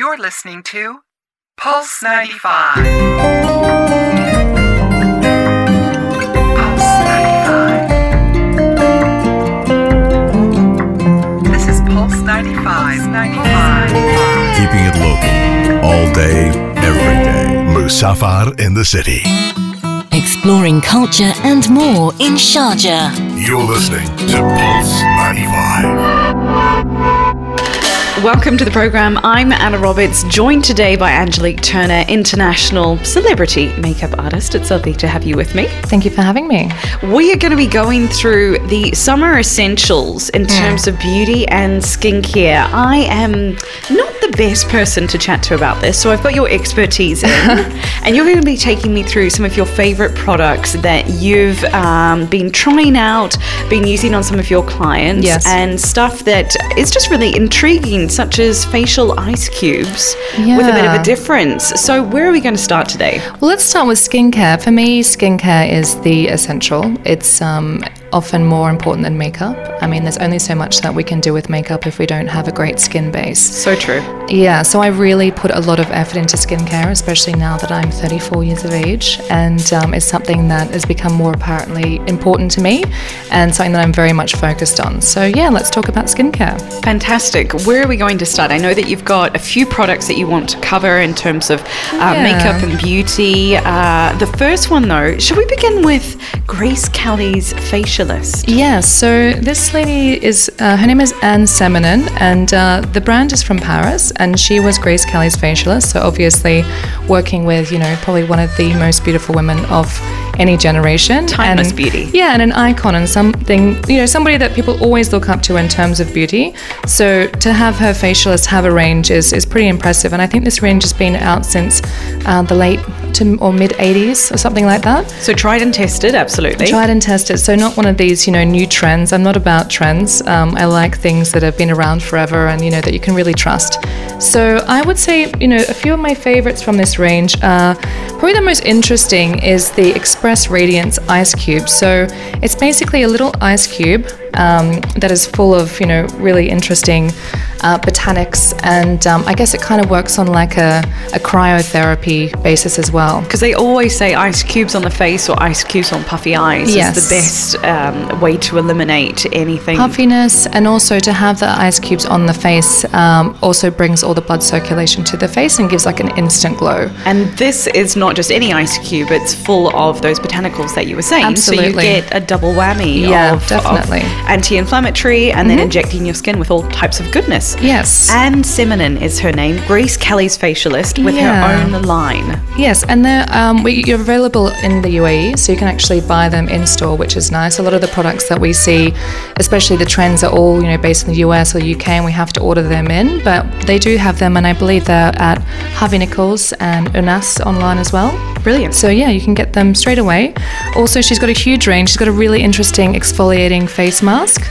You're listening to Pulse 95. Pulse 95. This is Pulse 95. 95. Keeping it local. All day, every day. Musafir in the city. Exploring culture and more in Sharjah. You're listening to Pulse 95. Welcome to the program. I'm Anna Roberts, joined today by Angelique Turner, international celebrity makeup artist. It's lovely to have you with me. Thank you for having me. We are going to be going through the summer essentials in terms of beauty and skincare. I am not the best person to chat to about this, so I've got your expertise in, and you're going to be taking me through some of your favorite products that you've um, been trying out, been using on some of your clients, Yes. and stuff that is just really intriguing, such as facial ice cubes with a bit of a difference. So, where are we going to start today? Well, let's start with skincare. For me, skincare is the essential. It's um, often more important than makeup. I mean, there's only so much that we can do with makeup if we don't have a great skin base. So true. Yeah, so I really put a lot of effort into skincare, especially now that I'm 34 years of age, and um, it's something that has become more apparently important to me, and something that I'm very much focused on. So yeah, let's talk about skincare. Fantastic. Where are we going to start? I know that you've got a few products that you want to cover in terms of uh, Yeah. makeup and beauty. Uh, the first one, though, should we begin with Grace Kelly's facialist? Yeah, so this lady is, uh, her name is Anne Semonin, and uh, the brand is from Paris, and she was Grace Kelly's facialist, so obviously working with, you know, probably one of the most beautiful women of any generation. Timeless and, beauty. Yeah, and an icon and something, you know, somebody that people always look up to in terms of beauty. So to have her facialist have a range is, is pretty impressive, and I think this range has been out since uh, the late to or mid 80s or something like that. So tried and tested, absolutely. Tried and tested. So not one of these, you know, new trends. I'm not about trends. Um, I like things that have been around forever and you know that you can really trust. So I would say, you know, a few of my favorites from this range. Uh, probably the most interesting is the Express Radiance Ice Cube. So it's basically a little ice cube um, that is full of, you know, really interesting uh, botanics, and um, I guess it kind of works on like a, a cryotherapy basis as well. Because they always say ice cubes on the face or ice cubes on puffy eyes Yes. is the best um, way to eliminate anything. Puffiness and also to have the ice cubes on the face um, also brings all the blood circulation to the face and gives like an instant glow. And this is not just any ice cube, it's full of those botanicals that you were saying. So you get a double whammy Yeah, of, definitely. Mm-hmm. Of anti-inflammatory and then injecting your skin with all types of goodness. Yes. Anne Semonin is her name, Grace Kelly's facialist with Yeah. her own line. Yes, and they're um, we, you're available in the UAE, so you can actually buy them in store, which is nice. A lot of the products that we see, especially the trends, are all you know based in the US or UK, and we have to order them in. But they do have them, and I believe they're at Harvey Nichols and Ounass online as well. Brilliant. So yeah, you can get them straight away. Also, she's got a huge range. She's got a really interesting exfoliating face mask.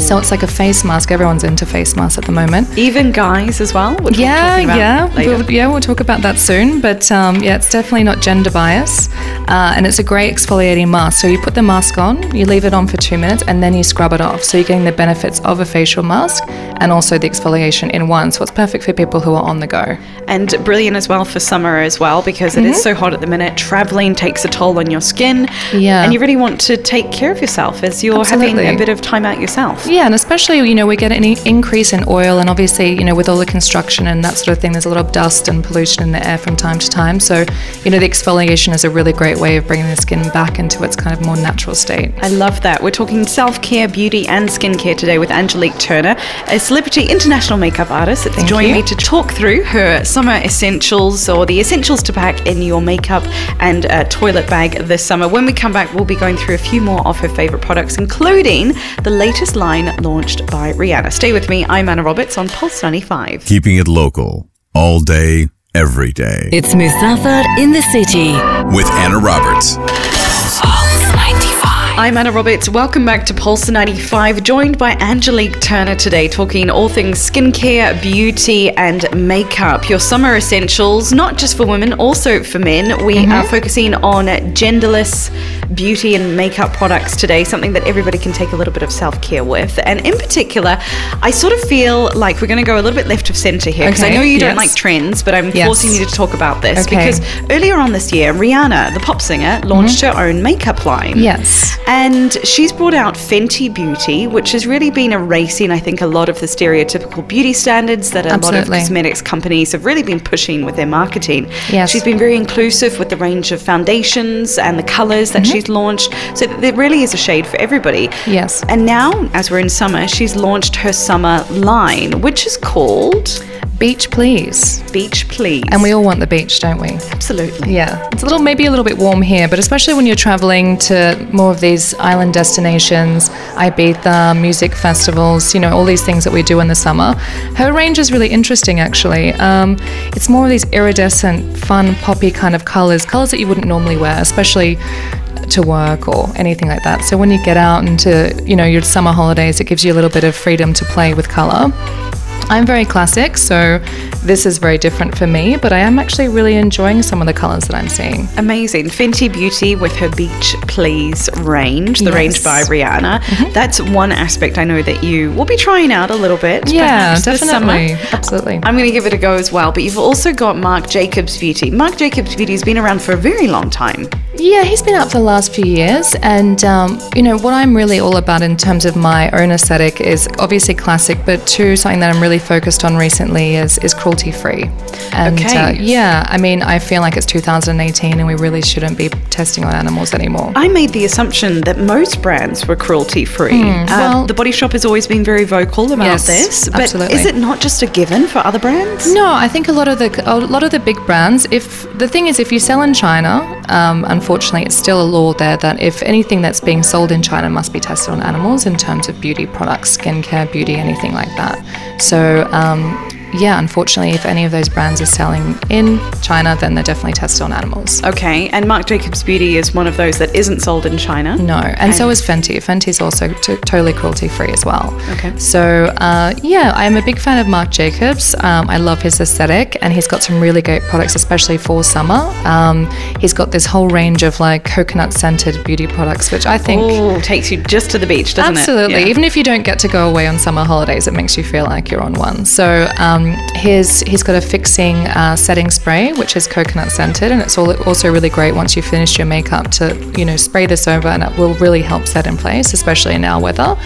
So it's like a face mask. Everyone's into face masks at the moment. Even guys as well, which Yeah, yeah, later. we'll, yeah. We'll talk about that soon. But um, yeah, it's definitely not gender bias, uh, and it's a great exfoliating mask. So you put the mask on, you leave it on for two minutes, and then you scrub it off. So you're getting the benefits of a facial mask and also the exfoliation in one. So it's perfect for people who are on the go. and brilliant as well for summer as well because it is so hot at the minute. Traveling takes a toll on your skin. Yeah. And you really want to take care of yourself as you're having a bit of time out yourself. Yeah, and especially you know we get an increase in oil, and obviously you know with all the construction and that sort of thing, there's a lot of dust and pollution in the air from time to time. So you know the exfoliation is a really great way of bringing the skin back into its kind of more natural state. I love that. We're talking self care, beauty, and skincare today with Angelique Turner, a celebrity international makeup artist that's Thank joining you. me to talk through her summer essentials or the essentials to pack in your makeup and uh, toilet bag this summer. When we come back, we'll be going through a few more of her favorite products, including the latest line launched by Rihanna. Stay with me. I'm Anna Roberts on Pulse 95. Keeping it local. All day, every day. It's Musafir in the city. With Anna Roberts. I'm Anna Roberts. Welcome back to Pulse 95, joined by Angelique Turner today, talking all things skincare, beauty, and makeup. Your summer essentials, not just for women, also for men. We mm-hmm. are focusing on genderless beauty and makeup products today, something that everybody can take a little bit of self care with. And in particular, I sort of feel like we're going to go a little bit left of center here because I know you don't like trends, but I'm Yes. forcing you to talk about this Okay. because earlier on this year, Rihanna, the pop singer, launched her own makeup line. Mm-hmm. Yes. And she's brought out Fenty Beauty, which has really been erasing, I think, a lot of the stereotypical beauty standards that a lot of cosmetics companies have really been pushing with their marketing. Yes. She's been very inclusive with the range of foundations and the colors that Mm-hmm. she's launched. So there really is a shade for everybody. Yes. And now, as we're in summer, she's launched her summer line, which is called Beach, please. Beach Please. And we all want the beach, don't we? absolutely. Yeah, it's a little maybe a little bit warm here, but especially when you're traveling to more of these island destinations, Ibiza, music festivals, you know, all these things that we do in the summer. Her range is really interesting, actually. Um, it's more of these iridescent, fun, poppy kind of colors, colors that you wouldn't normally wear, especially to work or anything like that. So when you get out into, you know, your summer holidays, it gives you a little bit of freedom to play with color. I'm very classic, so this is very different for me, but I am actually really enjoying some of the colors that I'm seeing. Amazing. Fenty Beauty with her Beach Please range, the range Yes. Mm-hmm. by Rihanna. That's one aspect I know that you will be trying out a little bit. Yeah, definitely. Absolutely. I'm going to give it a go as well, but you've also got Marc Jacobs Beauty. Marc Jacobs Beauty has been around for a very long time. Yeah, he's been out for the last few years, and um, you know what I'm really all about in terms of my own aesthetic is obviously classic, but two something that I'm really focused on recently is is cruelty free. And Okay. uh, yeah, I mean, I feel like it's 2018, and we really shouldn't be testing on animals anymore. I made the assumption that most brands were cruelty free. well- the Body Shop has always been very vocal about Yes, this, but absolutely. is it not just a given for other brands? No, I think a lot of the a lot of the big brands. If the thing is, if you sell in China, um, unfortunately, it's still a law there that if anything that's being sold in China must be tested on animals in terms of beauty products, skincare, beauty, anything like that. So. Um, yeah, unfortunately, if any of those brands are selling in China, then they're definitely tested on animals. Okay, and Marc Jacobs Beauty is one of those that isn't sold in China. No, and so is Fenty. Fenty's also t- totally cruelty free as well. Okay. So uh, yeah, I'm a big fan of Marc Jacobs. Um, I love his aesthetic, and he's got some really great products, especially for summer. Um, he's got this whole range of like coconut scented beauty products, which I think. Oh, takes you just to the beach, doesn't Absolutely. it? Yeah. Even if you don't get to go away on summer holidays, it makes you feel like you're on one. So um, his he's got a fixing uh, setting spray, which is coconut scented, and it's all, also really great once you finish your makeup to you know spray this over, and it will really help set in place, especially in our weather.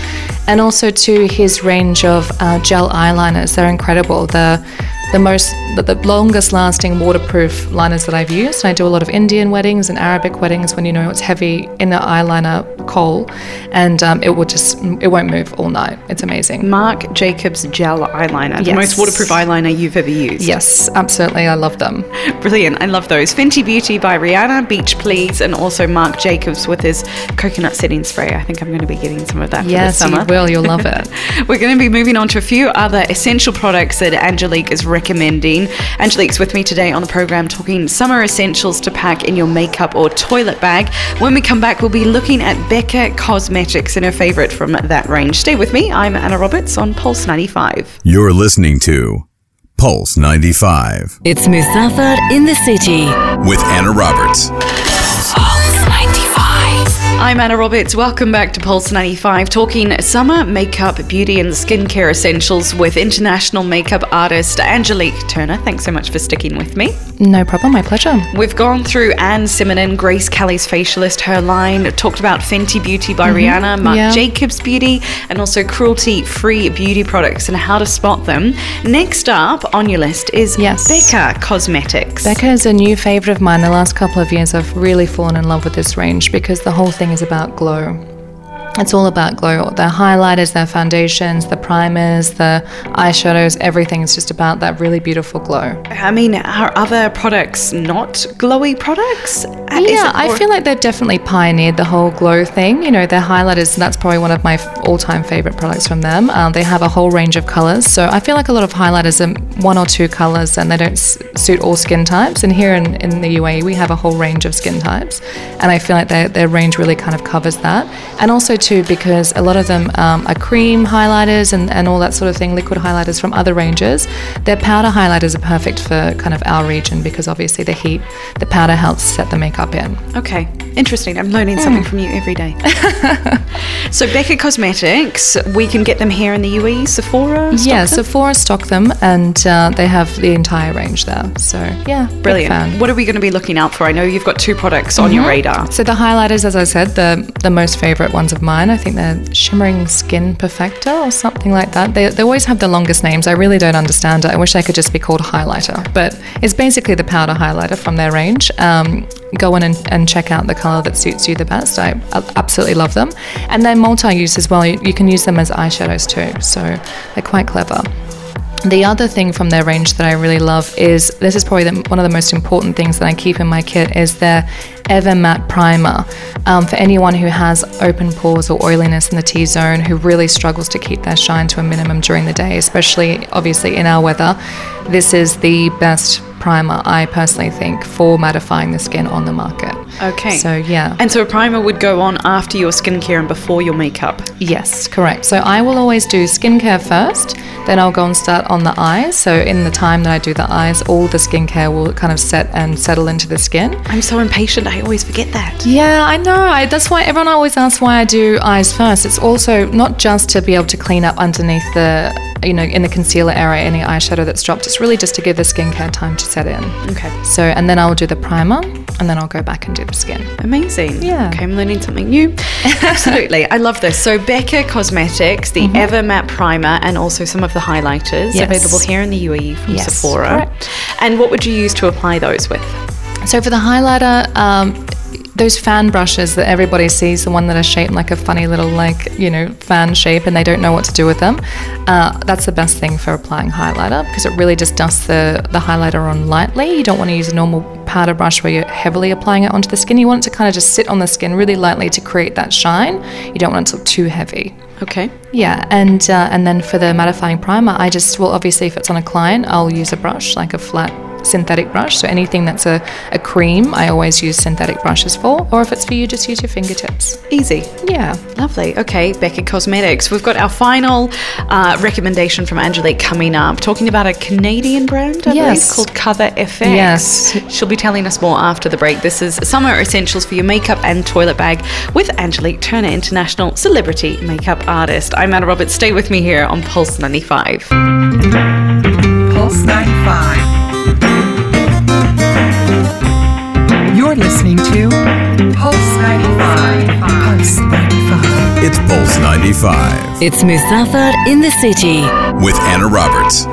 And also to his range of uh, gel eyeliners, they're incredible. The the most the, the longest lasting waterproof liners that I've used. And I do a lot of Indian weddings and Arabic weddings when you know it's heavy inner eyeliner kohl, and um, it will just it won't move all night. It's amazing. Marc Jacobs gel eyeliner, the most waterproof eyeliner you've ever used. Yes, absolutely. I love them. Brilliant. I love those. Fenty Beauty by Rihanna, Beach Please, and also Marc Jacobs with his coconut setting spray. I think I'm going to be getting some of that Yes, for the you summer. will. You'll love it. We're going to be moving on to a few other essential products that Angelique is recommending. Angelique's with me today on the program talking summer essentials to pack in your makeup or toilet bag. When we come back, we'll be looking at Becca Cosmetics and her favorite from that range. Stay with me. I'm Anna Roberts on Pulse 95. You're listening to Pulse 95 It's Musafir in the city. with Anna Roberts. Pulse 95. I'm Anna Roberts. Welcome back to Pulse 95, talking summer makeup, beauty, and skincare essentials with international makeup artist Angelique Turner. Thanks so much for sticking with me. No problem. My pleasure. We've gone through Anne Semonin, Grace Kelly's facialist, her line, talked about Fenty Beauty by mm-hmm. Rihanna, Marc yeah. Jacobs Beauty, and also cruelty free beauty products and how to spot them. Next up on your list is Yes. Becca Cosmetics. Becca is a new favorite of mine. The last couple of years, I've really fallen in love with this range because the whole thing is about glow. It's all about glow. Their highlighters, their foundations, the primers, the eyeshadows, everything is just about that really beautiful glow. I mean, are other products not glowy products? Uh, Yeah, I feel like they've definitely pioneered the whole glow thing. You know, their highlighters, that's probably one of my all time favorite products from them. Um, they have a whole range of colors. So I feel like a lot of highlighters are one or two colors and they don't s- suit all skin types. And here in, in the UAE, we have a whole range of skin types. And I feel like their, their range really kind of covers that. And also, too because a lot of them um, are cream highlighters and, and all that sort of thing, liquid highlighters from other ranges. Their powder highlighters are perfect for kind of our region because obviously the heat, the powder helps set the makeup in. Okay, interesting. I'm learning something from you every day. so Becca Cosmetics, we can get them here in the UAE, Sephora. yeah, them? Sephora stock them and uh, they have the entire range there. So yeah, Brilliant. What are we going to be looking out for? I know you've got two products on your radar. So the highlighters, as I said, the the most favorite ones of mine. I think they're Shimmering Skin Perfector or something like that. They, they always have the longest names. I really don't understand it. I wish I could just be called highlighter, but it's basically the powder highlighter from their range. Um, go in and, and check out the color that suits you the best. I, I absolutely love them, and they're multi-use as well. You, you can use them as eyeshadows too, so they're quite clever. The other thing from their range that I really love is this is probably the, one of the most important things that I keep in my kit is their Ever Matte Primer. Um, for anyone who has open pores or oiliness in the T zone, who really struggles to keep their shine to a minimum during the day, especially obviously in our weather, this is the best primer I personally think for mattifying the skin on the market. Okay. So yeah. And so a primer would go on after your skincare and before your makeup. Yes, correct. So I will always do skincare first, then I'll go and start on the eyes. So in the time that I do the eyes, all the skincare will kind of set and settle into the skin. I'm so impatient. I always forget that. Yeah, I know. I, that's why everyone always asks why I do eyes first. It's also not just to be able to clean up underneath the, you know, in the concealer area, any eyeshadow that's dropped. It's really just to give the skincare time to set in. Okay. So, and then I'll do the primer, and then I'll go back and do the skin. Amazing. Yeah. Okay, I'm learning something new. Absolutely. I love this. So Becca Cosmetics, the Ever Matte Primer, and also some of the highlighters Mm-hmm. Yes. available here in the UAE from Yes, Sephora. correct. And what would you use to apply those with? So for the highlighter, um, those fan brushes that everybody sees, the one that are shaped like a funny little like you know fan shape, and they don't know what to do with them. Uh, that's the best thing for applying highlighter because it really just dusts the the highlighter on lightly. You don't want to use a normal powder brush where you're heavily applying it onto the skin. You want it to kind of just sit on the skin really lightly to create that shine. You don't want it to look too heavy. Okay. Yeah, and uh, and then for the mattifying primer, I just well obviously if it's on a client, I'll use a brush like a flat synthetic brush. So anything that's a, a cream, I always use synthetic brushes for. Or if it's for you, just use your fingertips. Easy. Yeah. Lovely. Okay, Becca Cosmetics. We've got our final uh, recommendation from Angelique coming up, talking about a Canadian brand, I Yes. believe, called Cover FX. Yes. She'll be telling us more after the break. This is Summer Essentials for your makeup and toilet bag with Angelique Turner, international celebrity makeup artist. I'm Anna Roberts. Stay with me here on Pulse 95. Pulse 95. Listening to Pulse 95. Pulse 95. It's Pulse 95 It's Musafir in the city. with Anna Roberts.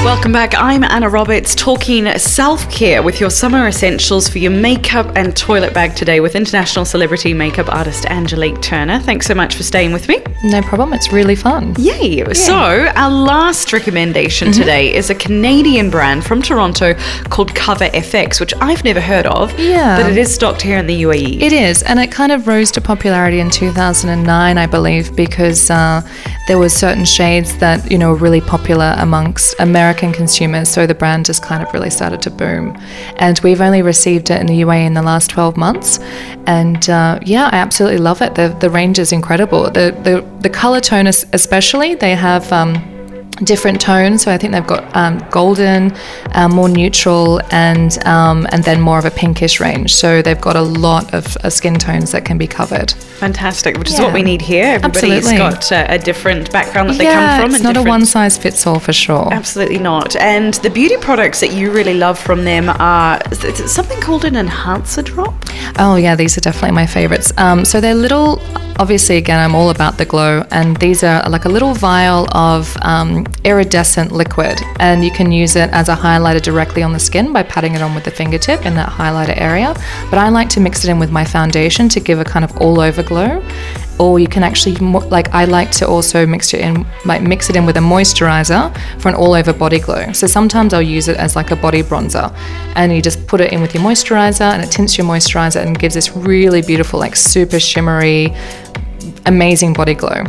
Pulse 95. Welcome back. I'm Anna Roberts talking self care with your summer essentials for your makeup and toilet bag today with international celebrity makeup artist Angelique Turner. Thanks so much for staying with me. No problem. It's really fun. Yay! So, our last recommendation today is a Canadian brand from Toronto called Cover FX, which I've never heard of. Yeah. But it is stocked here in the. UAE. It is, and it kind of rose to popularity in 2009, I believe, because uh, there were certain shades that you know were really popular amongst American consumers. So the brand just kind of really started to boom, and we've only received it in the UAE in the last 12 months, and uh, yeah, I absolutely love it. The the range is incredible. The the the color tone, especially, they have. Um, different tones. So I think they've got um, golden, um, more neutral, and um, and then more of a pinkish range. So they've got a lot of uh, skin tones that can be covered. Fantastic, which is what we need here. Everybody's Absolutely. got uh, a different background that they yeah, come from. it's not a one size fits all for sure. Absolutely not. And the beauty products that you really love from them are is it something called an enhancer drop? Oh yeah, these are definitely my favorites. Um, so they're little. Obviously, again, I'm all about the glow, and these are like a little vial of um, iridescent liquid, and you can use it as a highlighter directly on the skin by patting it on with the fingertip in that highlighter area. But I like to mix it in with my foundation to give a kind of all-over glow. Or you can actually like I like to also mix it in like mix it in with a moisturizer for an all-over body glow. So sometimes I'll use it as like a body bronzer, and you just put it in with your moisturizer, and it tints your moisturizer and gives this really beautiful like super shimmery, amazing body glow.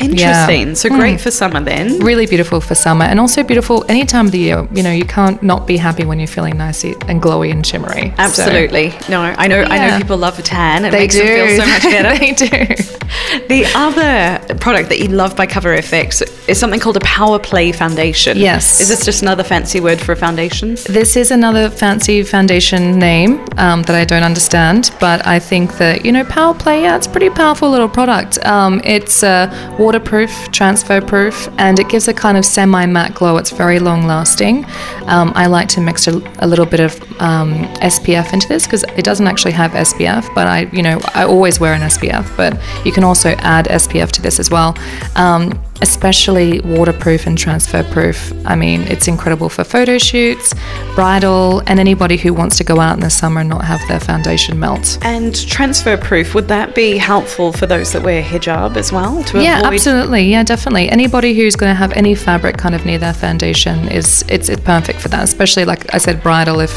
Interesting. So great for summer then. Really beautiful for summer and also beautiful any time of the year. You know, you can't not be happy when you're feeling nice and glowy and shimmery. So- Absolutely. No, I know. I know people love a tan. It they makes do. them feel so much better. they do. The other product that you love by Cover FX is something called a Power Play Foundation. Yes. Is this just another fancy word for a foundation? This is another fancy foundation name um, that I don't understand, but I think that, you know, Power Play, yeah, it's a pretty powerful little product. Um, it's uh, waterproof, transfer proof, and it gives a kind of semi matte glow. It's very long lasting. Um, I like to mix a, a little bit of um, SPF into this because it doesn't actually have SPF, but I, you know, I always wear an SPF, but you can also add SPF to this as well. Um, especially waterproof and transfer proof. I mean, it's incredible for photo shoots, bridal, and anybody who wants to go out in the summer and not have their foundation melt. And transfer proof, would that be helpful for those that wear hijab as well? To Yeah, avoid absolutely. Yeah, definitely. Anybody who's going to have any fabric kind of near their foundation is it's, it's perfect for that. Especially like I said, bridal. If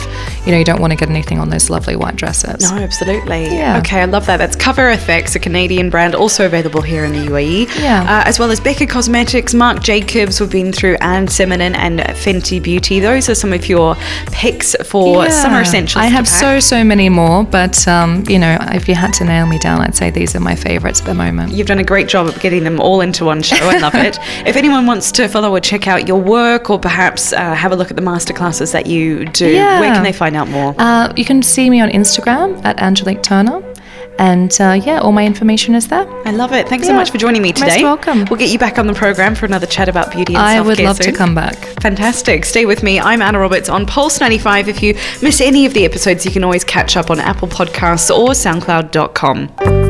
you know you don't want to get anything on those lovely white dresses. No, absolutely. Yeah. Okay, I love that. That's Cover FX, a Canadian brand, also available here in the UAE. Yeah. Uh, as well as Becca Cosmetics, Marc Jacobs, we've been through Anne Semonin and Fenty Beauty. Those are some of your picks for Yeah. summer essentials. I have so so many more, but um, you know, if you had to nail me down, I'd say these are my favorites at the moment. You've done a great job of getting them all into one show. I love it. If anyone wants to follow or check out your work or perhaps uh, have a look at the masterclasses that you do, Yeah. where can they find out more? Uh, you can see me on Instagram at Angelique Turner. And uh, yeah, all my information is there. I love it. Thanks so much for joining me today. Most welcome. We'll get you back on the program for another chat about beauty and I would love to come back. Fantastic. Stay with me. I'm Anna Roberts on Pulse 95. If you miss any of the episodes, you can always catch up on Apple Podcasts or SoundCloud.com.